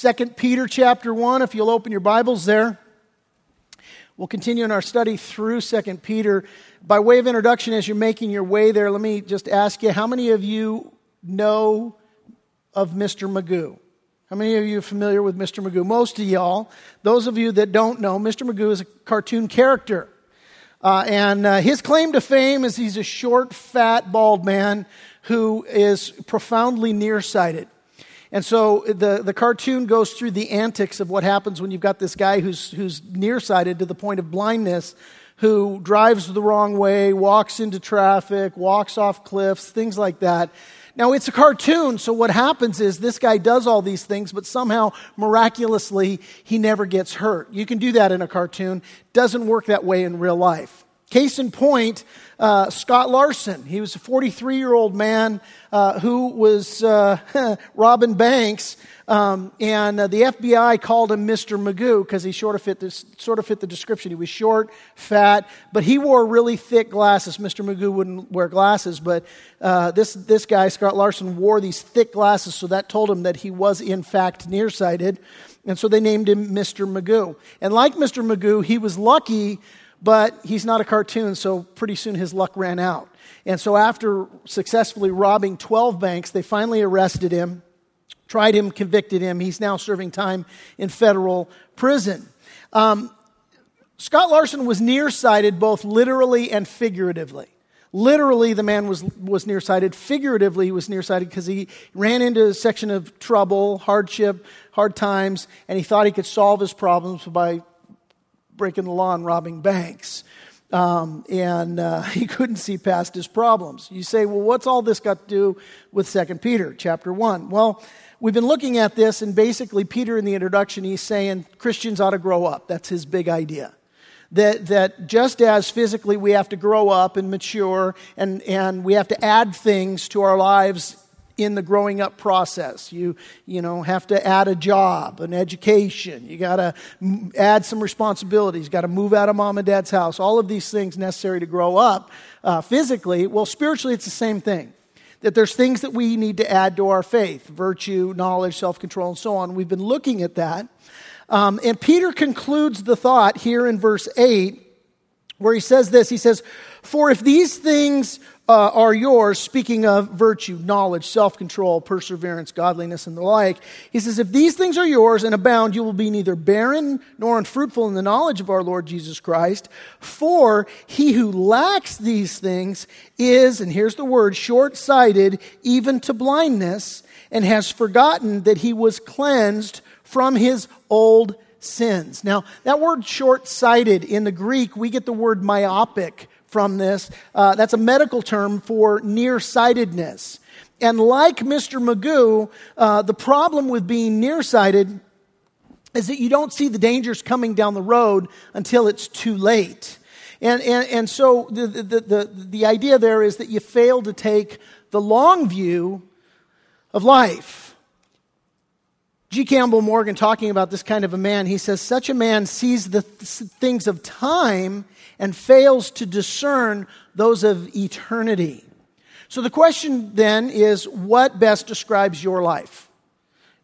2 Peter chapter 1, if you'll open your Bibles there. We'll continue in our study through 2 Peter. By way of introduction, as you're making your way there, let me just ask you how many of you know of Mr. Magoo? How many of you are familiar with Mr. Magoo? Most of y'all. Those of you that don't know, Mr. Magoo is a cartoon character. Uh, and uh, his claim to fame is he's a short, fat, bald man who is profoundly nearsighted. And so the, the cartoon goes through the antics of what happens when you've got this guy who's, who's nearsighted to the point of blindness, who drives the wrong way, walks into traffic, walks off cliffs, things like that. Now, it's a cartoon, so what happens is this guy does all these things, but somehow, miraculously, he never gets hurt. You can do that in a cartoon. Doesn't work that way in real life. Case in point, uh, Scott Larson. He was a 43 year old man uh, who was uh, robbing banks, um, and uh, the FBI called him Mr. Magoo because he sort of, fit this, sort of fit the description. He was short, fat, but he wore really thick glasses. Mr. Magoo wouldn't wear glasses, but uh, this, this guy, Scott Larson, wore these thick glasses, so that told him that he was, in fact, nearsighted. And so they named him Mr. Magoo. And like Mr. Magoo, he was lucky but he's not a cartoon, so pretty soon his luck ran out. And so, after successfully robbing 12 banks, they finally arrested him, tried him, convicted him. He's now serving time in federal prison. Um, Scott Larson was nearsighted both literally and figuratively. Literally, the man was, was nearsighted. Figuratively, he was nearsighted because he ran into a section of trouble, hardship, hard times, and he thought he could solve his problems by breaking the law and robbing banks. Um, and uh, he couldn't see past his problems. You say, well, what's all this got to do with Second Peter chapter 1? Well, we've been looking at this, and basically, Peter in the introduction, he's saying Christians ought to grow up. That's his big idea. That, that just as physically we have to grow up and mature, and, and we have to add things to our lives in the growing up process. You, you know, have to add a job, an education. You got to add some responsibilities. You got to move out of mom and dad's house. All of these things necessary to grow up uh, physically. Well, spiritually, it's the same thing. That there's things that we need to add to our faith virtue, knowledge, self control, and so on. We've been looking at that. Um, and Peter concludes the thought here in verse 8 where he says this he says for if these things uh, are yours, speaking of virtue, knowledge, self control, perseverance, godliness, and the like. He says, If these things are yours and abound, you will be neither barren nor unfruitful in the knowledge of our Lord Jesus Christ. For he who lacks these things is, and here's the word, short sighted, even to blindness, and has forgotten that he was cleansed from his old sins. Now, that word short sighted in the Greek, we get the word myopic from this. Uh, that's a medical term for nearsightedness. And like Mr. Magoo, uh, the problem with being nearsighted is that you don't see the dangers coming down the road until it's too late. And, and, and so the, the, the, the idea there is that you fail to take the long view of life. G. Campbell Morgan, talking about this kind of a man, he says, Such a man sees the th- things of time and fails to discern those of eternity. So the question then is what best describes your life?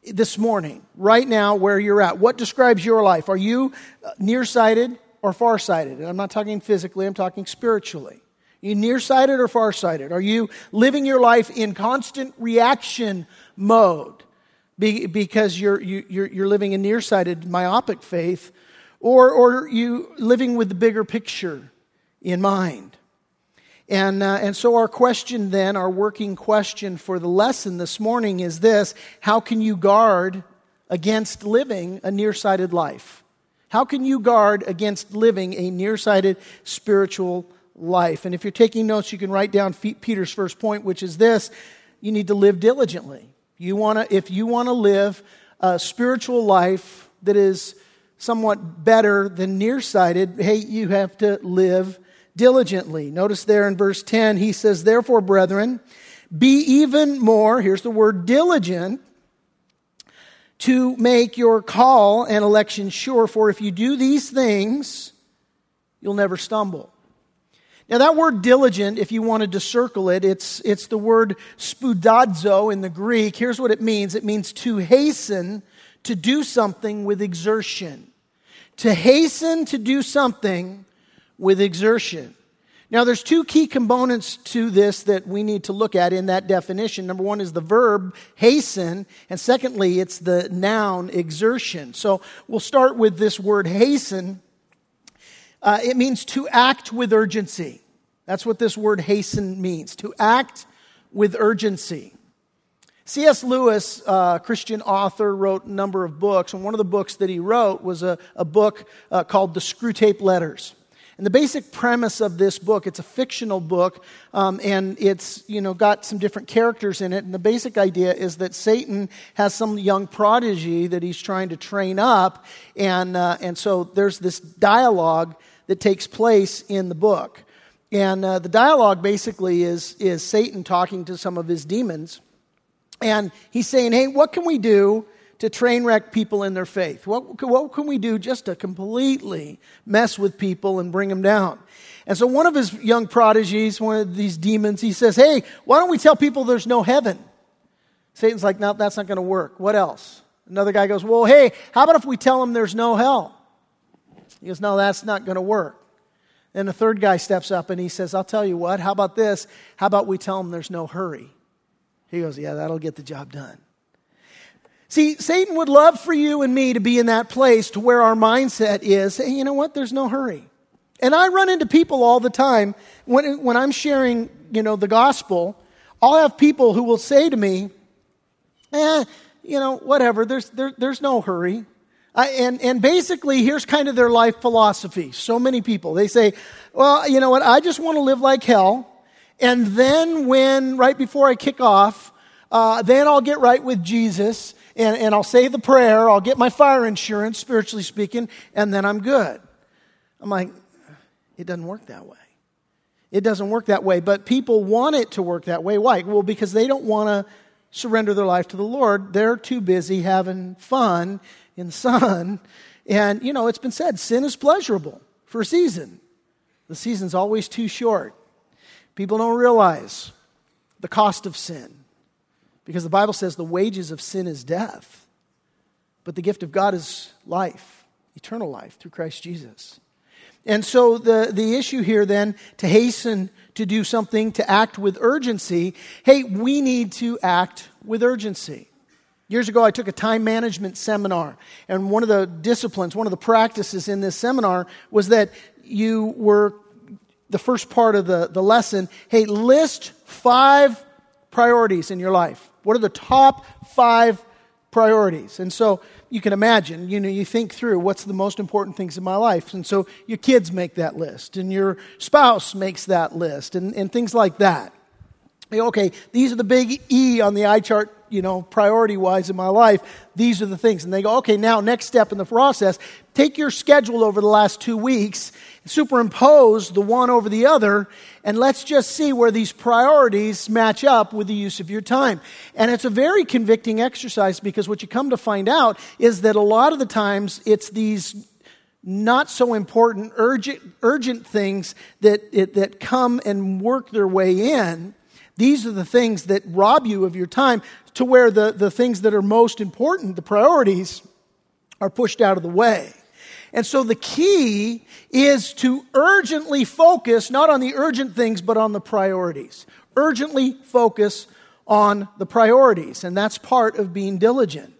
This morning, right now, where you're at, what describes your life? Are you uh, nearsighted or farsighted? And I'm not talking physically, I'm talking spiritually. Are you nearsighted or farsighted? Are you living your life in constant reaction mode because you're, you're, you're living a nearsighted, myopic faith? Or, or you living with the bigger picture in mind? And, uh, and so, our question then, our working question for the lesson this morning is this How can you guard against living a nearsighted life? How can you guard against living a nearsighted spiritual life? And if you're taking notes, you can write down Peter's first point, which is this you need to live diligently. You wanna, if you want to live a spiritual life that is somewhat better than nearsighted, hey, you have to live diligently. Notice there in verse 10, he says, Therefore, brethren, be even more, here's the word diligent, to make your call and election sure, for if you do these things, you'll never stumble. Now, that word diligent, if you wanted to circle it, it's, it's the word spoudazo in the Greek. Here's what it means it means to hasten to do something with exertion. To hasten to do something with exertion. Now, there's two key components to this that we need to look at in that definition. Number one is the verb hasten, and secondly, it's the noun exertion. So we'll start with this word hasten. Uh, it means to act with urgency. That's what this word hasten means to act with urgency. C.S. Lewis, a Christian author, wrote a number of books, and one of the books that he wrote was a, a book uh, called The Screwtape Letters. And the basic premise of this book, it's a fictional book, um, and it's, you know, got some different characters in it. And the basic idea is that Satan has some young prodigy that he's trying to train up. And, uh, and so there's this dialogue that takes place in the book. And uh, the dialogue basically is, is Satan talking to some of his demons. And he's saying, hey, what can we do to train wreck people in their faith? What, what can we do just to completely mess with people and bring them down? And so one of his young prodigies, one of these demons, he says, Hey, why don't we tell people there's no heaven? Satan's like, No, that's not going to work. What else? Another guy goes, Well, hey, how about if we tell them there's no hell? He goes, No, that's not going to work. Then the third guy steps up and he says, I'll tell you what, how about this? How about we tell them there's no hurry? He goes, Yeah, that'll get the job done. See, Satan would love for you and me to be in that place to where our mindset is, hey, you know what? There's no hurry. And I run into people all the time when, when I'm sharing, you know, the gospel. I'll have people who will say to me, eh, you know, whatever, there's, there, there's no hurry. I, and, and basically, here's kind of their life philosophy. So many people, they say, well, you know what, I just want to live like hell. And then when, right before I kick off, uh, then I'll get right with Jesus and, and I'll say the prayer, I'll get my fire insurance, spiritually speaking, and then I'm good. I'm like, it doesn't work that way. It doesn't work that way, but people want it to work that way. Why? Well, because they don't want to surrender their life to the Lord. They're too busy having fun in the sun. And, you know, it's been said sin is pleasurable for a season. The season's always too short. People don't realize the cost of sin. Because the Bible says the wages of sin is death, but the gift of God is life, eternal life through Christ Jesus. And so the, the issue here then, to hasten to do something, to act with urgency, hey, we need to act with urgency. Years ago, I took a time management seminar, and one of the disciplines, one of the practices in this seminar was that you were, the first part of the, the lesson, hey, list five priorities in your life. What are the top five priorities? And so you can imagine, you know, you think through what's the most important things in my life. And so your kids make that list, and your spouse makes that list, and, and things like that. Okay, these are the big E on the eye chart you know, priority wise in my life, these are the things. And they go, okay, now next step in the process, take your schedule over the last two weeks, superimpose the one over the other, and let's just see where these priorities match up with the use of your time. And it's a very convicting exercise because what you come to find out is that a lot of the times it's these not so important, urgent, urgent things that, it, that come and work their way in. These are the things that rob you of your time to where the, the things that are most important, the priorities, are pushed out of the way. And so the key is to urgently focus not on the urgent things, but on the priorities. Urgently focus on the priorities. And that's part of being diligent.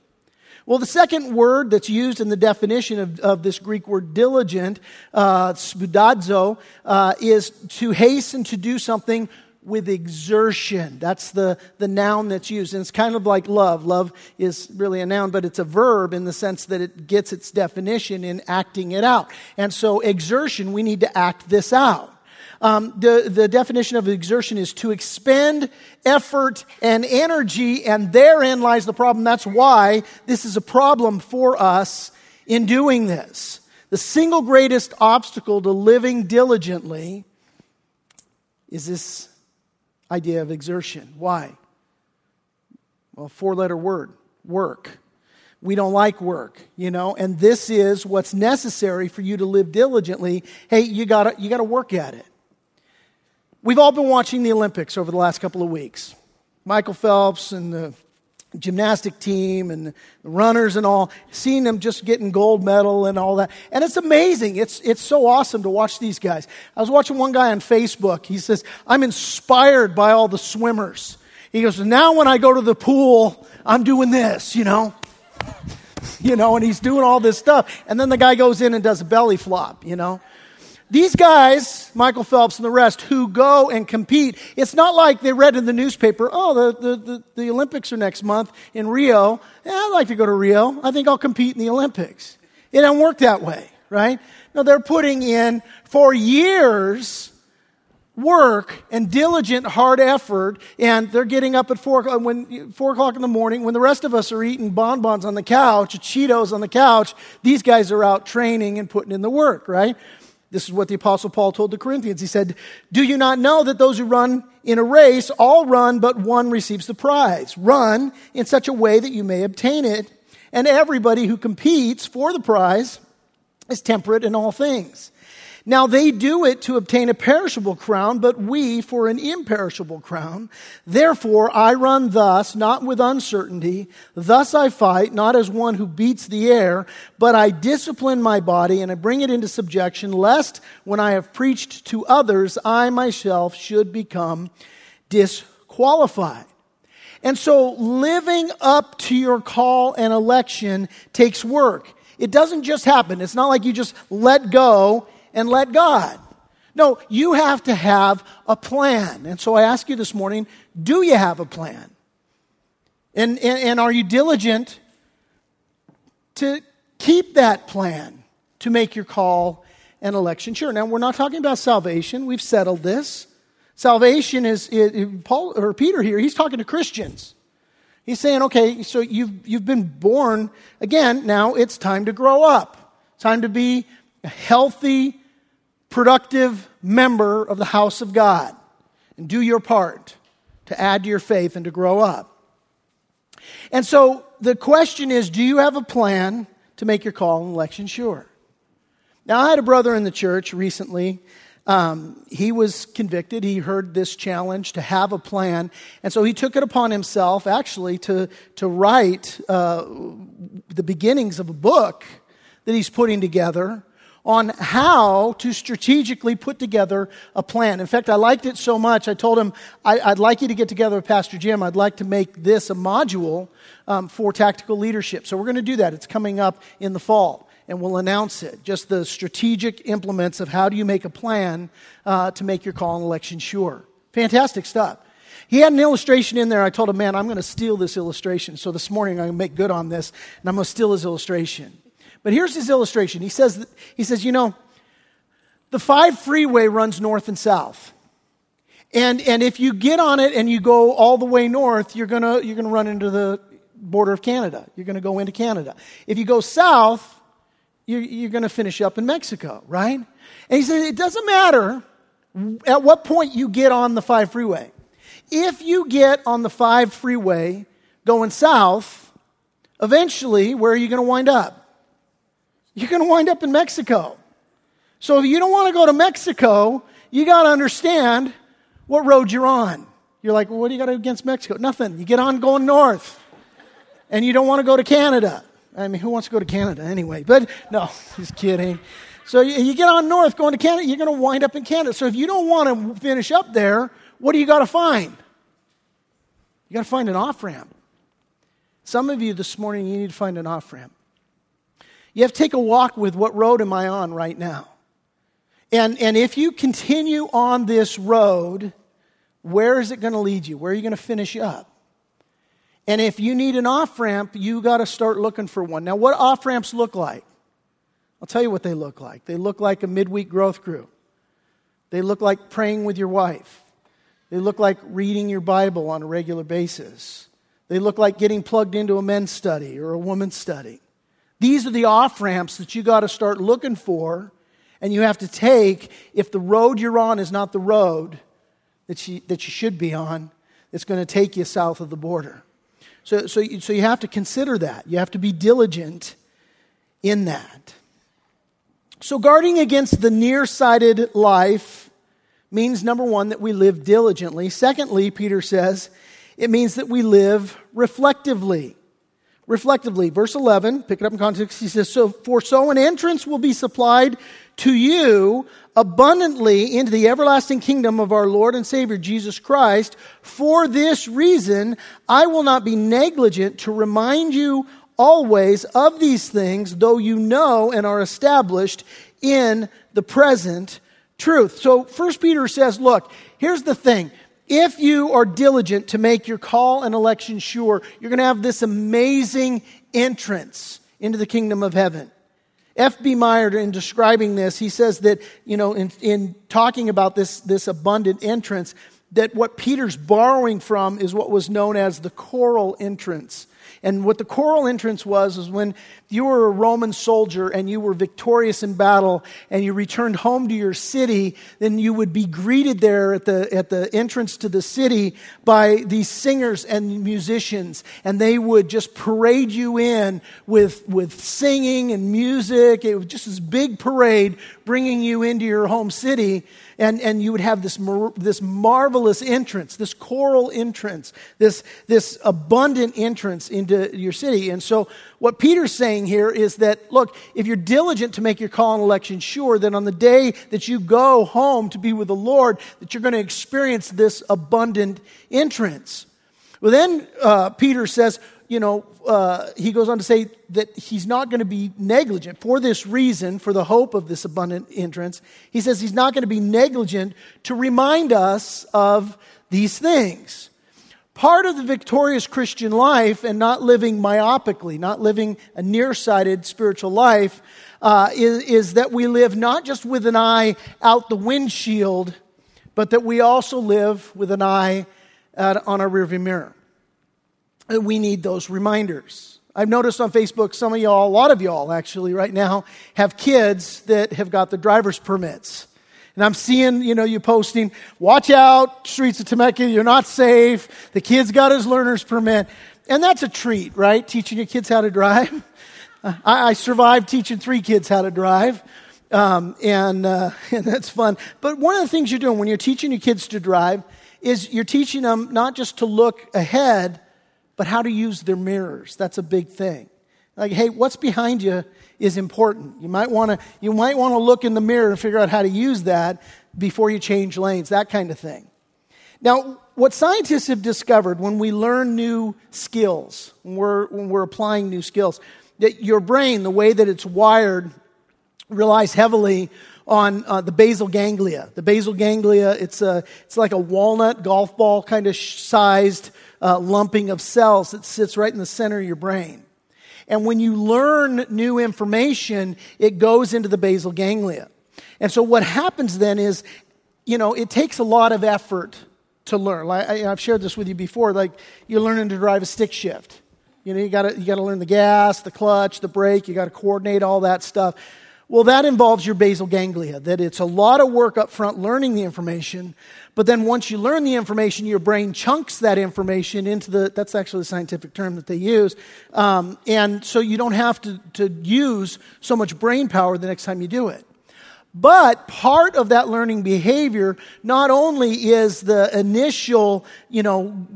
Well, the second word that's used in the definition of, of this Greek word diligent, uh, spoudazo, uh, is to hasten to do something with exertion. That's the, the noun that's used. And it's kind of like love. Love is really a noun, but it's a verb in the sense that it gets its definition in acting it out. And so, exertion, we need to act this out. Um, the, the definition of exertion is to expend effort and energy, and therein lies the problem. That's why this is a problem for us in doing this. The single greatest obstacle to living diligently is this idea of exertion. Why? Well, four letter word work. We don't like work, you know, and this is what's necessary for you to live diligently. Hey, you gotta, you gotta work at it. We've all been watching the Olympics over the last couple of weeks. Michael Phelps and the gymnastic team and runners and all, seeing them just getting gold medal and all that. And it's amazing. It's, it's so awesome to watch these guys. I was watching one guy on Facebook. He says, I'm inspired by all the swimmers. He goes, now when I go to the pool, I'm doing this, you know? you know, and he's doing all this stuff. And then the guy goes in and does a belly flop, you know? These guys, Michael Phelps and the rest, who go and compete, it's not like they read in the newspaper, oh, the, the, the, the Olympics are next month in Rio. Yeah, I'd like to go to Rio. I think I'll compete in the Olympics. It doesn't work that way, right? No, they're putting in for years work and diligent hard effort and they're getting up at four, uh, when, four o'clock in the morning when the rest of us are eating bonbons on the couch cheetos on the couch these guys are out training and putting in the work right this is what the Apostle Paul told the Corinthians. He said, Do you not know that those who run in a race all run, but one receives the prize? Run in such a way that you may obtain it. And everybody who competes for the prize is temperate in all things. Now they do it to obtain a perishable crown, but we for an imperishable crown. Therefore I run thus, not with uncertainty. Thus I fight, not as one who beats the air, but I discipline my body and I bring it into subjection, lest when I have preached to others, I myself should become disqualified. And so living up to your call and election takes work. It doesn't just happen. It's not like you just let go and let God. No, you have to have a plan. And so I ask you this morning do you have a plan? And, and, and are you diligent to keep that plan to make your call and election sure? Now, we're not talking about salvation, we've settled this. Salvation is, Paul or Peter here, he's talking to Christians. He's saying, okay, so you've, you've been born again, now it's time to grow up. Time to be a healthy, productive member of the house of God and do your part to add to your faith and to grow up. And so the question is do you have a plan to make your call and election sure? Now, I had a brother in the church recently. Um, he was convicted. He heard this challenge to have a plan. And so he took it upon himself, actually, to, to write uh, the beginnings of a book that he's putting together on how to strategically put together a plan. In fact, I liked it so much, I told him, I, would like you to get together with Pastor Jim. I'd like to make this a module um, for tactical leadership. So we're going to do that. It's coming up in the fall, and we'll announce it. Just the strategic implements of how do you make a plan uh, to make your call and election sure. Fantastic stuff. He had an illustration in there. I told him, man, I'm going to steal this illustration. So this morning I'm going to make good on this, and I'm going to steal his illustration. But here's his illustration. He says, he says, you know, the 5 freeway runs north and south. And, and if you get on it and you go all the way north, you're going you're gonna run into the border of Canada. You're going to go into Canada. If you go south, you're, you're going to finish up in Mexico, right? And he said, it doesn't matter at what point you get on the 5 freeway. If you get on the 5 freeway going south, eventually, where are you going to wind up? You're going to wind up in Mexico. So if you don't want to go to Mexico, you got to understand what road you're on. You're like, well, what do you got against Mexico? Nothing. You get on going north. And you don't want to go to Canada. I mean, who wants to go to Canada anyway? But no, just kidding. So you, get on north going to Canada, you're going to wind up in Canada. So if you don't want to finish up there, what do you got to find? You got to find an off ramp. Some of you this morning, you need to find an off ramp. You have to take a walk with what road am I on right now? And, and if you continue on this road, where is it going to lead you? Where are you going to finish up? And if you need an off ramp, you got to start looking for one. Now, what off ramps look like? I'll tell you what they look like. They look like a midweek growth group. They look like praying with your wife. They look like reading your Bible on a regular basis. They look like getting plugged into a men's study or a women's study. These are the off ramps that you got to start looking for, and you have to take if the road you're on is not the road that you, that you should be on, it's going to take you south of the border. So, so, so you have to consider that. You have to be diligent in that. So, guarding against the nearsighted life means number one, that we live diligently. Secondly, Peter says, It means that we live reflectively. Reflectively. Verse 11, pick it up in context, he says, So, for so an entrance will be supplied to you abundantly into the everlasting kingdom of our Lord and Savior Jesus Christ. For this reason, I will not be negligent to remind you always of these things, though you know and are established in the present truth. So, First Peter says, look, here's the thing. If you are diligent to make your call and election sure, you're going to have this amazing entrance into the kingdom of heaven. F.B. Meyer, in describing this, he says that, you know, in, in talking about this, this abundant entrance, that what Peter's borrowing from is what was known as the choral entrance. And what the choral entrance was, is when you were a Roman soldier and you were victorious in battle and you returned home to your city, then you would be greeted there at the, at the entrance to the city by these singers and musicians. And they would just parade you in with, with singing and music. It was just this big parade bringing you into your home city and, and you would have this, mar- this marvelous entrance, this choral entrance, this, this abundant entrance into your city. And so, what Peter's saying here is that, look, if you're diligent to make your call and election sure, then on the day that you go home to be with the Lord, that you're going to experience this abundant entrance. Well, then uh, Peter says, you know, uh, he goes on to say that he's not going to be negligent for this reason, for the hope of this abundant entrance. He says he's not going to be negligent to remind us of these things. Part of the victorious Christian life and not living myopically, not living a nearsighted spiritual life, uh, is, is that we live not just with an eye out the windshield, but that we also live with an eye on our rearview mirror we need those reminders. I've noticed on Facebook, some of y'all, a lot of y'all actually, right now, have kids that have got the driver's permits. And I'm seeing, you know, you posting, watch out, streets of Temecula, you're not safe. The kid's got his learner's permit. And that's a treat, right? Teaching your kids how to drive. I, I survived teaching three kids how to drive. Um, and, uh, and that's fun. But one of the things you're doing when you're teaching your kids to drive is you're teaching them not just to look ahead, but how to use their mirrors. That's a big thing. Like, hey, what's behind you is important. You might want to you might want to look in the mirror and figure out how to use that before you change lanes, that kind of thing. Now, what scientists have discovered when we learn new skills, when we're, when we're applying new skills, that your brain, the way that it's wired, relies heavily on uh, the basal ganglia. The basal ganglia, it's, a, it's like a walnut golf ball kind of sized uh, lumping of cells that sits right in the center of your brain. And when you learn new information, it goes into the basal ganglia. And so what happens then is, you know, it takes a lot of effort to learn. Like, I, have shared this with you before. Like you're learning to drive a stick shift. You know, you got to you got to learn the gas, the clutch, the brake. You got to coordinate all that stuff. Well, that involves your basal ganglia, that it's a lot of work up front learning the information, but then once you learn the information, your brain chunks that information into the, that's actually the scientific term that they use. Um, and so you don't have to, to use so much brain power the next time you do it. But part of that learning behavior not only is the initial, you know,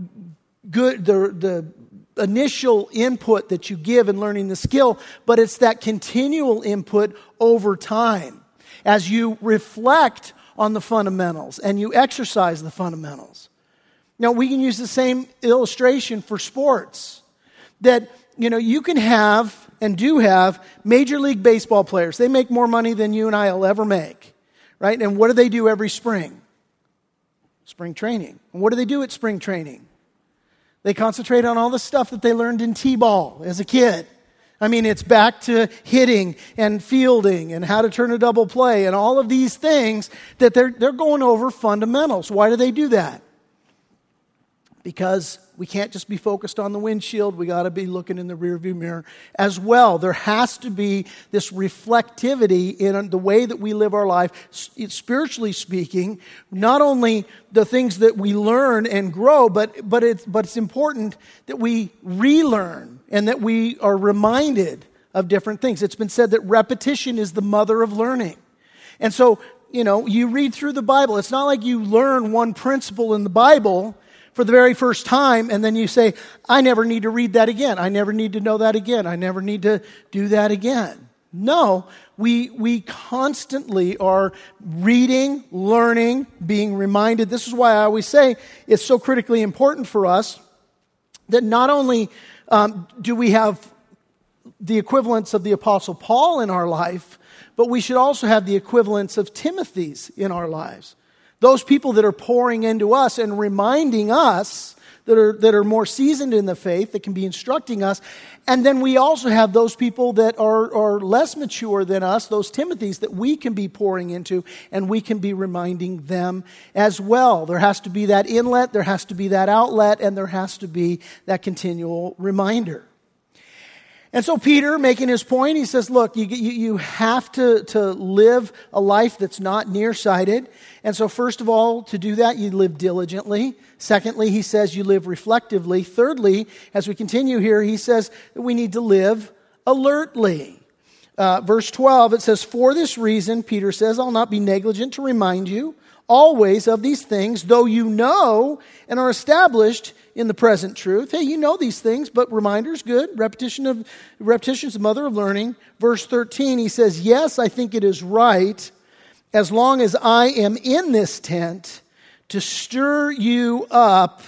good, the, the initial input that you give in learning the skill, but it's that continual input over time as you reflect on the fundamentals and you exercise the fundamentals. Now, we can use the same illustration for sports that, you know, you can have and do have Major League Baseball players. They make more money than you and I will ever make, right? And what do they do every spring? Spring training. And what do they do at spring training? They concentrate on all the stuff that they learned in T ball as a kid. I mean, it's back to hitting and fielding and how to turn a double play and all of these things that they're, they're going over fundamentals. Why do they do that? Because we can't just be focused on the windshield. We got to be looking in the rearview mirror as well. There has to be this reflectivity in the way that we live our life, spiritually speaking. Not only the things that we learn and grow, but, but, it's, but it's important that we relearn and that we are reminded of different things. It's been said that repetition is the mother of learning. And so, you know, you read through the Bible. It's not like you learn one principle in the Bible for the very first time, and then you say, I never need to read that again. I never need to know that again. I never need to do that again. No, we, we constantly are reading, learning, being reminded. This is why I always say it's so critically important for us that not only um, do we have the equivalents of the Apostle Paul in our life, but we should also have the equivalents of Timothy's in our lives. Those people that are pouring into us and reminding us that are, that are more seasoned in the faith, that can be instructing us. And then we also have those people that are, are less mature than us, those Timothys that we can be pouring into, and we can be reminding them as well. There has to be that inlet, there has to be that outlet, and there has to be that continual reminder. And so, Peter, making his point, he says, Look, you, you, you have to, to live a life that's not nearsighted. And so, first of all, to do that, you live diligently. Secondly, he says you live reflectively. Thirdly, as we continue here, he says that we need to live alertly. Uh, verse 12, it says, For this reason, Peter says, I'll not be negligent to remind you always of these things, though you know and are established in the present truth. Hey, you know these things, but reminders, good. Repetition of repetition is the mother of learning. Verse 13, he says, Yes, I think it is right, as long as I am in this tent, to stir you up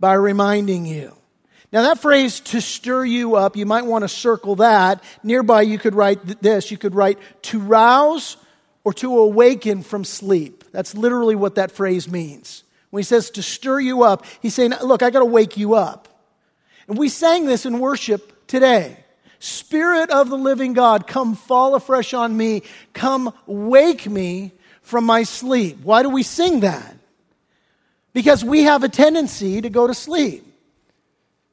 by reminding you. Now, that phrase, to stir you up, you might want to circle that. Nearby, you could write this. You could write, to rouse or to awaken from sleep. That's literally what that phrase means. When he says to stir you up, he's saying, Look, I got to wake you up. And we sang this in worship today. Spirit of the living God, come fall afresh on me. Come wake me from my sleep. Why do we sing that? Because we have a tendency to go to sleep.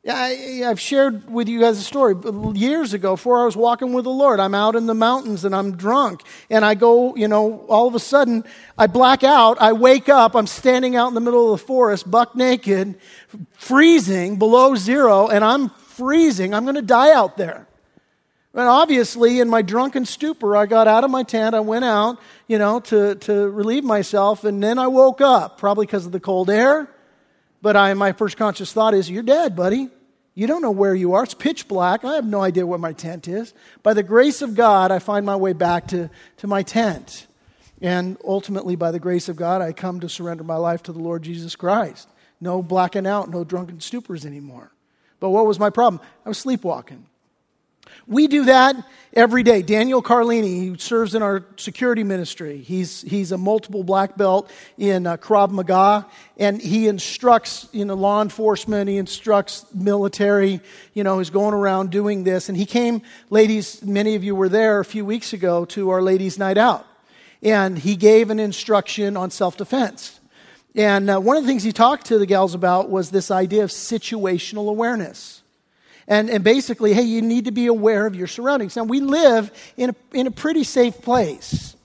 I, have shared with you guys a story. Years ago, before I was walking with the Lord, I'm out in the mountains and I'm drunk. And I go, you know, all of a sudden, I black out. I wake up. I'm standing out in the middle of the forest, buck naked, freezing below zero, and I'm freezing. I'm going to die out there. And obviously, in my drunken stupor, I got out of my tent. I went out, you know, to, to relieve myself. And then I woke up, probably because of the cold air. But I, my first conscious thought is, You're dead, buddy. You don't know where you are. It's pitch black. I have no idea where my tent is. By the grace of God, I find my way back to, to my tent. And ultimately, by the grace of God, I come to surrender my life to the Lord Jesus Christ. No blacking out, no drunken stupors anymore. But what was my problem? I was sleepwalking. We do that every day. Daniel Carlini, he serves in our security ministry. He's, he's a multiple black belt in uh, Krav Maga, and he instructs you know, law enforcement, he instructs military, you know, he's going around doing this. And he came, ladies, many of you were there a few weeks ago to our ladies' night out. And he gave an instruction on self defense. And uh, one of the things he talked to the gals about was this idea of situational awareness. And, and basically, hey, you need to be aware of your surroundings. Now, we live in a, in a pretty safe place.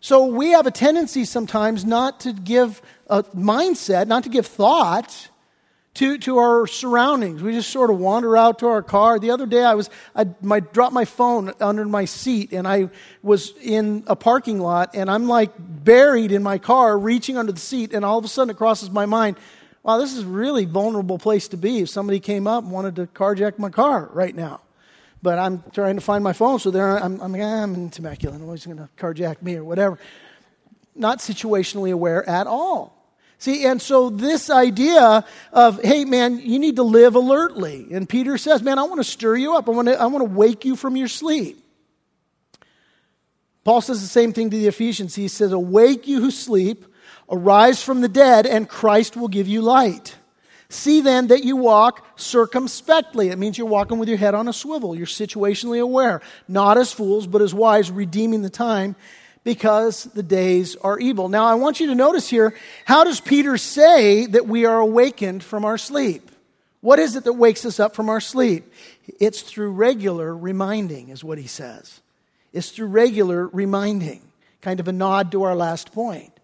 So we have a tendency sometimes not to give a mindset, not to give thought to, to our surroundings. We just sort of wander out to our car. The other day, I was I my, dropped my phone under my seat, and I was in a parking lot, and I'm like buried in my car, reaching under the seat, and all of a sudden it crosses my mind, wow, this is a really vulnerable place to be if somebody came up and wanted to carjack my car right now. But I'm trying to find my phone, so there I'm, I'm, eh, I'm in Temecula. Nobody's going to carjack me or whatever. Not situationally aware at all. See, and so this idea of, hey, man, you need to live alertly. And Peter says, man, I want to stir you up. I want to, I want to wake you from your sleep. Paul says the same thing to the Ephesians. He says, Awake you who sleep, Arise from the dead, and Christ will give you light. See then that you walk circumspectly. It means you're walking with your head on a swivel. You're situationally aware, not as fools, but as wise, redeeming the time because the days are evil. Now, I want you to notice here how does Peter say that we are awakened from our sleep? What is it that wakes us up from our sleep? It's through regular reminding, is what he says. It's through regular reminding, kind of a nod to our last point.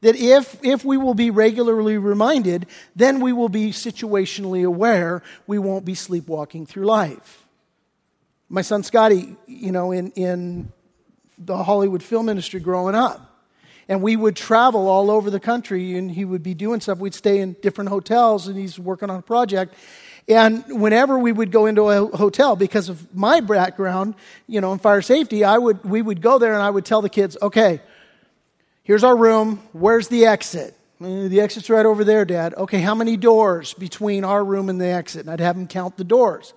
That if, if we will be regularly reminded, then we will be situationally aware. We won't be sleepwalking through life. My son Scotty, you know, in, in the Hollywood film industry growing up, And we would travel all over the country, and he would be doing stuff. We'd stay in different hotels, and he's working on a project. And whenever we would go into a hotel, because of my background, you know, in fire safety, I would, we would go there and I would tell the kids, okay, here's our room. Where's the exit? Uh, the exit's right over there, Dad. Okay, how many doors between our room and the exit? And I'd have them count the doors.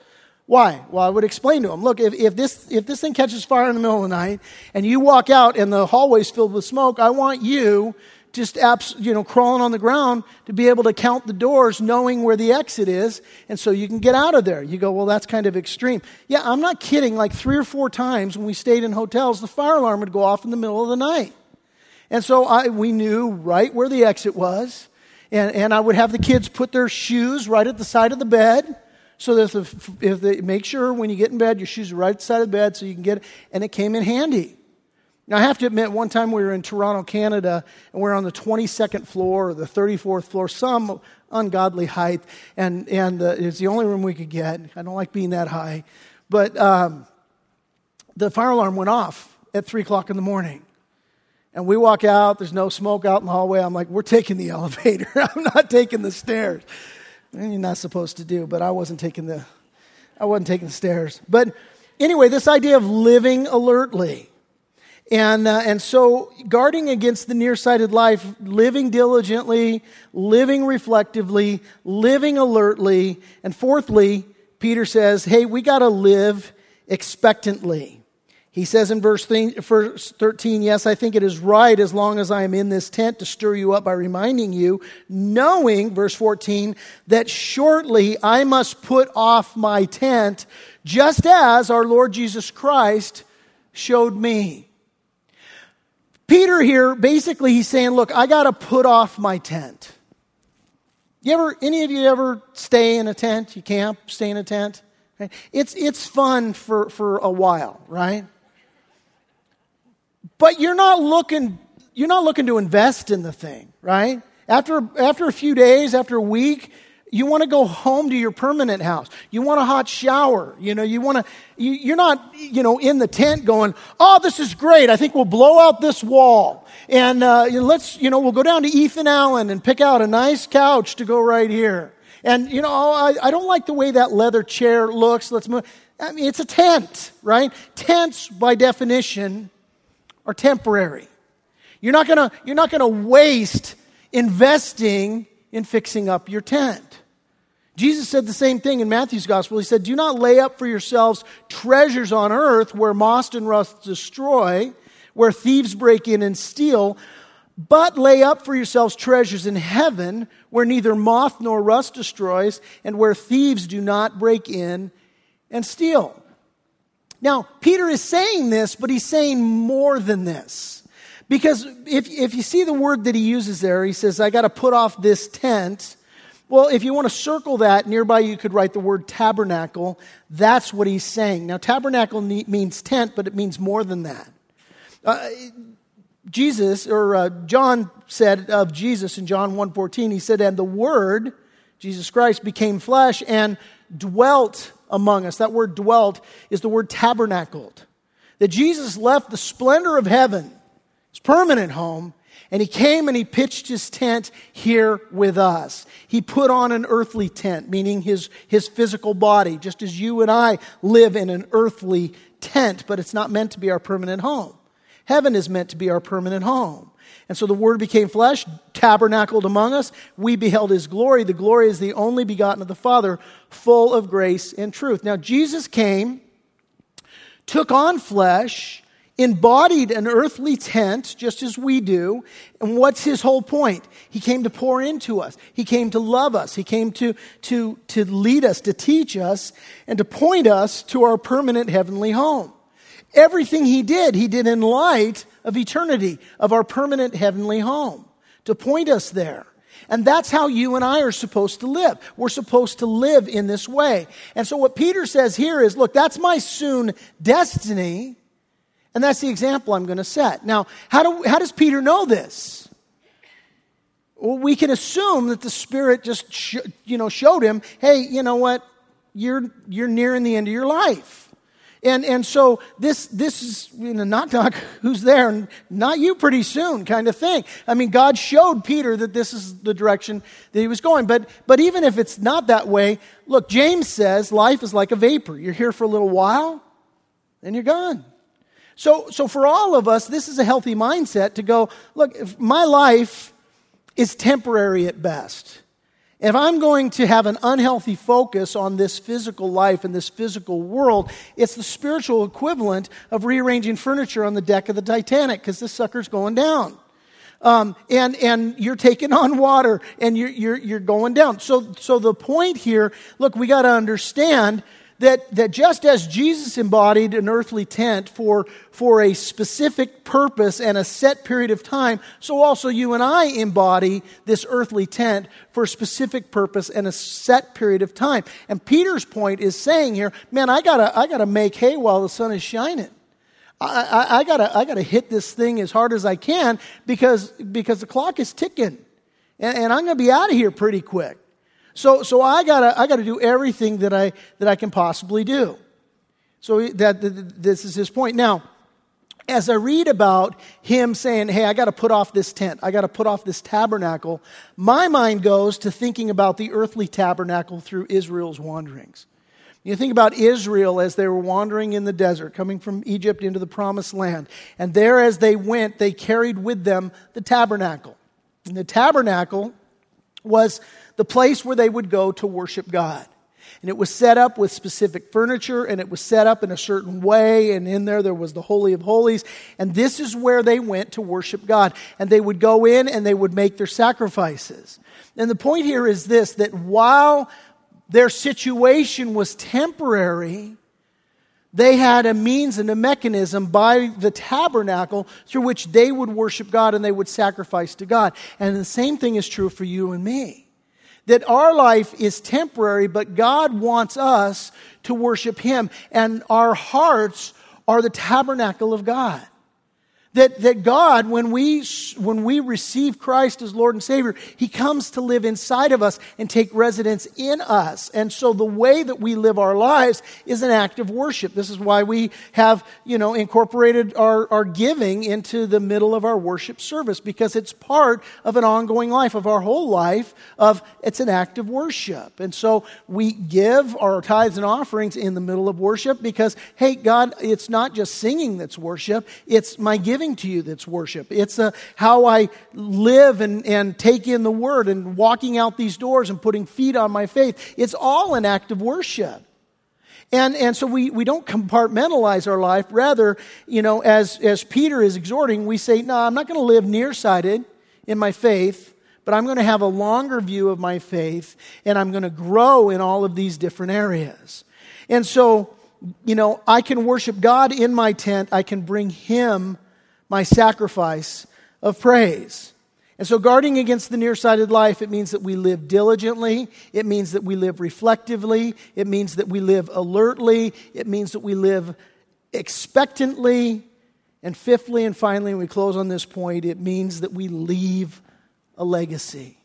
Why? Well, I would explain to them, look, if, if, this, if this thing catches fire in the middle of the night and you walk out and the hallway's filled with smoke, I want you just abs- you know crawling on the ground to be able to count the doors knowing where the exit is and so you can get out of there you go well that's kind of extreme yeah i'm not kidding like three or four times when we stayed in hotels the fire alarm would go off in the middle of the night and so I, we knew right where the exit was and, and i would have the kids put their shoes right at the side of the bed so that if, if they make sure when you get in bed your shoes are right the side of the bed so you can get it and it came in handy now, I have to admit, one time we were in Toronto, Canada, and we are on the 22nd floor or the 34th floor, some ungodly height, and, and uh, it's the only room we could get. I don't like being that high. But um, the fire alarm went off at 3 o'clock in the morning. And we walk out, there's no smoke out in the hallway. I'm like, we're taking the elevator. I'm not taking the stairs. And you're not supposed to do, but I wasn't taking the I wasn't taking the stairs. But anyway, this idea of living alertly. And, uh, and so, guarding against the nearsighted life, living diligently, living reflectively, living alertly. And fourthly, Peter says, hey, we got to live expectantly. He says in verse 13, Yes, I think it is right as long as I am in this tent to stir you up by reminding you, knowing, verse 14, that shortly I must put off my tent, just as our Lord Jesus Christ showed me. Peter here, basically, he's saying, Look, I got to put off my tent. You ever, any of you ever stay in a tent? You camp, stay in a tent? It's, it's fun for, for a while, right? But you're not looking, you're not looking to invest in the thing, right? After, after a few days, after a week, you want to go home to your permanent house. You want a hot shower. You know, you want to, you, you're not, you know, in the tent going, oh, this is great. I think we'll blow out this wall. And uh, let's, you know, we'll go down to Ethan Allen and pick out a nice couch to go right here. And, you know, I, I don't like the way that leather chair looks. Let's move. I mean, it's a tent, right? Tents, by definition, are temporary. You're not gonna, you're not gonna waste investing in fixing up your tent. Jesus said the same thing in Matthew's gospel. He said, Do not lay up for yourselves treasures on earth where moth and rust destroy, where thieves break in and steal, but lay up for yourselves treasures in heaven where neither moth nor rust destroys and where thieves do not break in and steal. Now, Peter is saying this, but he's saying more than this. Because if, if you see the word that he uses there, he says, I got to put off this tent well, if you want to circle that, nearby you could write the word tabernacle. That's what he's saying. Now, tabernacle means tent, but it means more than that. Uh, Jesus, or uh, John said of Jesus in John 1.14, he said, and the Word, Jesus Christ, became flesh and dwelt among us. That word dwelt is the word tabernacled. That Jesus left the splendor of heaven, his permanent home, and he came and he pitched his tent here with us. He put on an earthly tent, meaning his, his physical body, just as you and I live in an earthly tent, but it's not meant to be our permanent home. Heaven is meant to be our permanent home. And so the Word became flesh, tabernacled among us. We beheld His glory. The glory is the only begotten of the Father, full of grace and truth. Now, Jesus came, took on flesh, embodied an earthly tent just as we do. And what's his whole point? He came to pour into us. He came to love us. He came to, to, to lead us, to teach us, and to point us to our permanent heavenly home. Everything he did, he did in light of eternity, of our permanent heavenly home, to point us there. And that's how you and I are supposed to live. We're supposed to live in this way. And so what Peter says here is, look, that's my soon destiny. And that's the example I'm going to set. Now, how, do, how does Peter know this? Well, we can assume that the Spirit just sh- you know, showed him, hey, you know what? You're, you're nearing the end of your life. And, and so this, this is, you know, knock, knock, who's there? Not you pretty soon kind of thing. I mean, God showed Peter that this is the direction that he was going. But, but even if it's not that way, look, James says life is like a vapor. You're here for a little while, then you're gone. So, so for all of us, this is a healthy mindset to go, look, if my life is temporary at best. If I'm going to have an unhealthy focus on this physical life and this physical world, it's the spiritual equivalent of rearranging furniture on the deck of the Titanic because this sucker's going down. Um, and, and you're taking on water and you're, you're, you're going down. So, so the point here, look, we got to understand that, that just as Jesus embodied an earthly tent for, for a specific purpose and a set period of time, so also you and I embody this earthly tent for a specific purpose and a set period of time. And Peter's point is saying here, man, I gotta, I gotta make hay while the sun is shining. I, I, I, gotta, I gotta hit this thing as hard as I can because, because the clock is ticking. And, and I'm gonna be out of here pretty quick. So, so I gotta, I gotta do everything that I, that I can possibly do. So that, that this is his point. Now, as I read about him saying, Hey, I got to put off this tent, I got to put off this tabernacle, my mind goes to thinking about the earthly tabernacle through Israel's wanderings. You think about Israel as they were wandering in the desert, coming from Egypt into the promised land. And there, as they went, they carried with them the tabernacle. And the tabernacle was the place where they would go to worship God. And it was set up with specific furniture and it was set up in a certain way. And in there, there was the Holy of Holies. And this is where they went to worship God. And they would go in and they would make their sacrifices. And the point here is this that while their situation was temporary, they had a means and a mechanism by the tabernacle through which they would worship God and they would sacrifice to God. And the same thing is true for you and me that our life is temporary, but God wants us to worship Him. And our hearts are the tabernacle of God. That, that God, when we, when we receive Christ as Lord and Savior, He comes to live inside of us and take residence in us. And so the way that we live our lives is an act of worship. This is why we have, you know, incorporated our, our giving into the middle of our worship service, because it's part of an ongoing life, of our whole life, of it's an act of worship. And so we give our tithes and offerings in the middle of worship because, hey, God, it's not just singing that's worship, it's my giving giving to you that's worship. It's a, how I live and, and take in the word and walking out these doors and putting feet on my faith. It's all an act of worship. And, and so we, we don't compartmentalize our life. Rather, you know, as, as Peter is exhorting, we say, no, I'm not going to live nearsighted in my faith, but I'm going to have a longer view of my faith and I'm going to grow in all of these different areas. And so, you know, I can worship God in my tent. I can bring Him my sacrifice of praise. And so, guarding against the nearsighted life, it means that we live diligently. It means that we live reflectively. It means that we live alertly. It means that we live expectantly. And fifthly and finally, we close on this point, it means that we leave a legacy.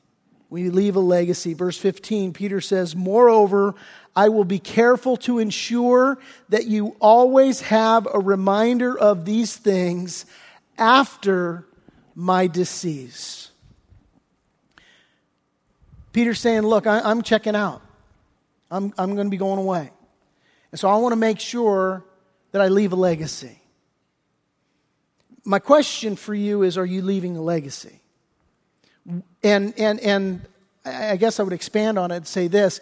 We leave a legacy. Verse 15, Peter says, Moreover, I will be careful to ensure that you always have a reminder of these things after my decease. Peter's saying, Look, I, am checking out. I'm, I'm going to be going away. And so I want to make sure that I leave a legacy. My question for you is Are you leaving a legacy? And, and, and I guess I would expand on it and say this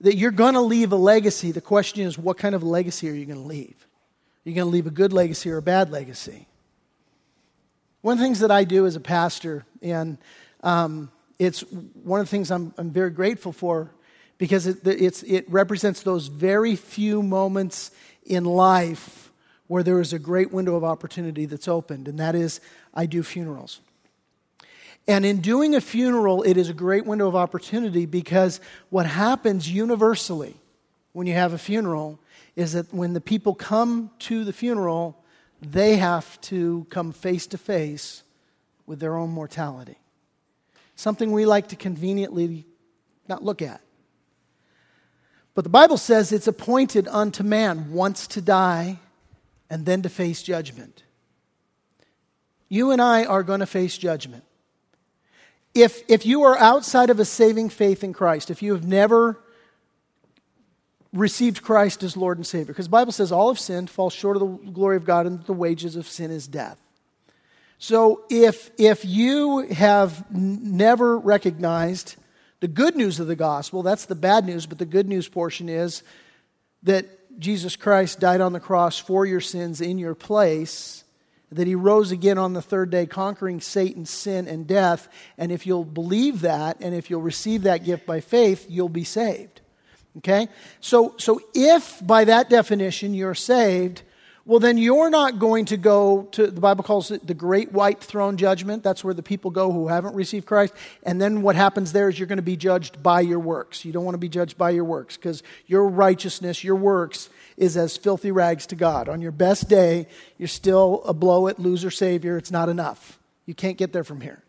that you're going to leave a legacy. The question is, what kind of legacy are you going to leave? Are you going to leave a good legacy or a bad legacy? One of the things that I do as a pastor, and um, it's one of the things I'm, I'm very grateful for because it, it represents those very few moments in life where there is a great window of opportunity that's opened, and that is I do funerals. And in doing a funeral, it is a great window of opportunity because what happens universally when you have a funeral is that when the people come to the funeral, they have to come face to face with their own mortality. Something we like to conveniently not look at. But the Bible says it's appointed unto man once to die and then to face judgment. You and I are going to face judgment. If, if you are outside of a saving faith in Christ, if you have never received Christ as Lord and Savior, because the Bible says all have sinned, fall short of the glory of God, and the wages of sin is death. So if, if you have n- never recognized the good news of the gospel, that's the bad news, but the good news portion is that Jesus Christ died on the cross for your sins in your place, that he rose again on the third day, conquering Satan, sin, and death. And if you'll believe that, and if you'll receive that gift by faith, you'll be saved. Okay? So, so if by that definition you're saved, well, then you're not going to go to, the Bible calls it the great white throne judgment. That's where the people go who haven't received Christ. And then what happens there is you're going to be judged by your works. You don't want to be judged by your works because your righteousness, your works, is as filthy rags to God. On your best day, you're still a blow at loser savior. It's not enough. You can't get there from here.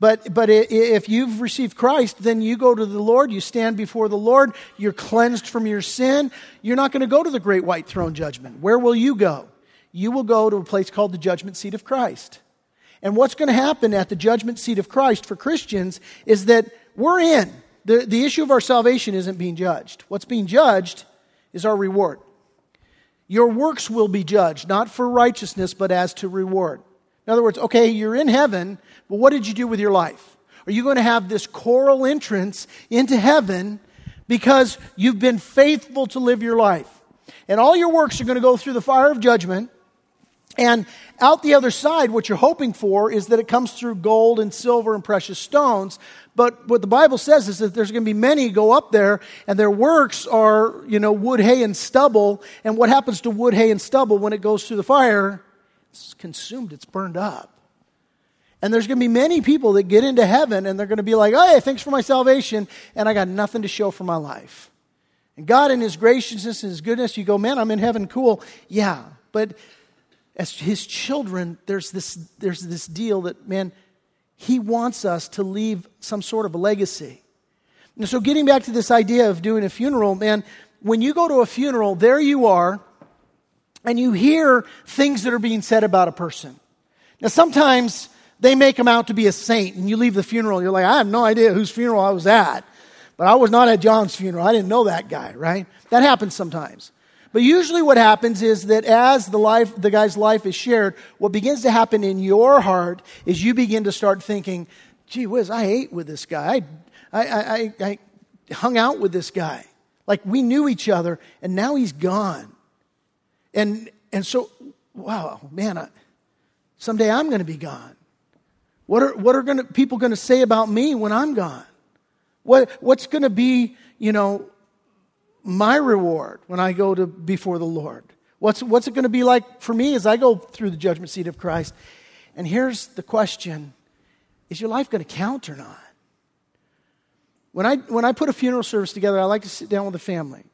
But, but if you've received Christ, then you go to the Lord, you stand before the Lord, you're cleansed from your sin. You're not going to go to the great white throne judgment. Where will you go? You will go to a place called the judgment seat of Christ. And what's going to happen at the judgment seat of Christ for Christians is that we're in. The, the issue of our salvation isn't being judged. What's being judged is our reward. Your works will be judged, not for righteousness, but as to reward. In other words, okay, you're in heaven, but what did you do with your life? Are you going to have this choral entrance into heaven because you've been faithful to live your life? And all your works are going to go through the fire of judgment. And out the other side, what you're hoping for is that it comes through gold and silver and precious stones. But what the Bible says is that there's going to be many go up there, and their works are, you know, wood, hay, and stubble. And what happens to wood, hay, and stubble when it goes through the fire? It's consumed, it's burned up. And there's going to be many people that get into heaven and they're going to be like, hey, thanks for my salvation, and I got nothing to show for my life. And God, in His graciousness and His goodness, you go, man, I'm in heaven, cool. Yeah, but as His children, there's this, there's this deal that, man, He wants us to leave some sort of a legacy. And so, getting back to this idea of doing a funeral, man, when you go to a funeral, there you are and you hear things that are being said about a person. Now, sometimes they make them out to be a saint, and you leave the funeral, you're like, I have no idea whose funeral I was at, but I was not at John's funeral. I didn't know that guy, right? That happens sometimes. But usually, what happens is that as the life, the guy's life is shared, what begins to happen in your heart is you begin to start thinking, "Gee whiz, I ate with this guy. I, I, I, I hung out with this guy. Like we knew each other, and now he's gone." And, and so, wow, man, I, someday I'm going to be gone. What are, what are gonna, people going to say about me when I'm gone? What, what's going to be, you know, my reward when I go to before the Lord? What's, what's it going to be like for me as I go through the judgment seat of Christ? And here's the question Is your life going to count or not? When I, when I put a funeral service together, I like to sit down with the family.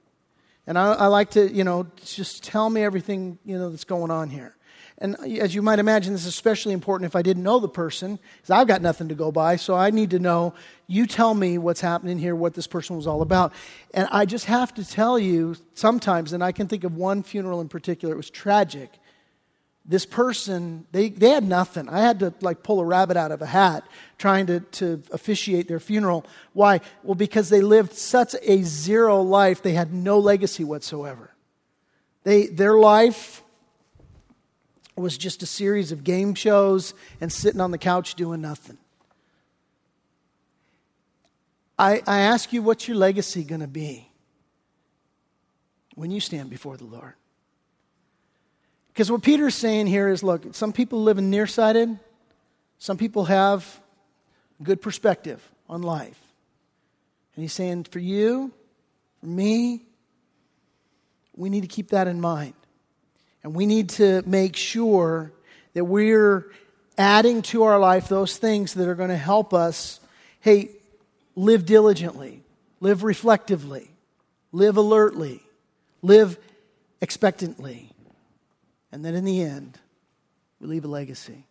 And I, I, like to, you know, just tell me everything, you know, that's going on here. And as you might imagine, this is especially important if I didn't know the person, because I've got nothing to go by. So I need to know, you tell me what's happening here, what this person was all about. And I just have to tell you sometimes, and I can think of one funeral in particular, it was tragic this person, they, they had nothing. I had to like pull a rabbit out of a hat trying to, to officiate their funeral. Why? Well, because they lived such a zero life, they had no legacy whatsoever. They, their life was just a series of game shows and sitting on the couch doing nothing. I, I ask you, what's your legacy going to be when you stand before the Lord? Because what Peter's saying here is look, some people live in nearsighted, some people have good perspective on life. And he's saying, for you, for me, we need to keep that in mind. And we need to make sure that we're adding to our life those things that are going to help us, hey, live diligently, live reflectively, live alertly, live expectantly and then in the end, we leave a legacy.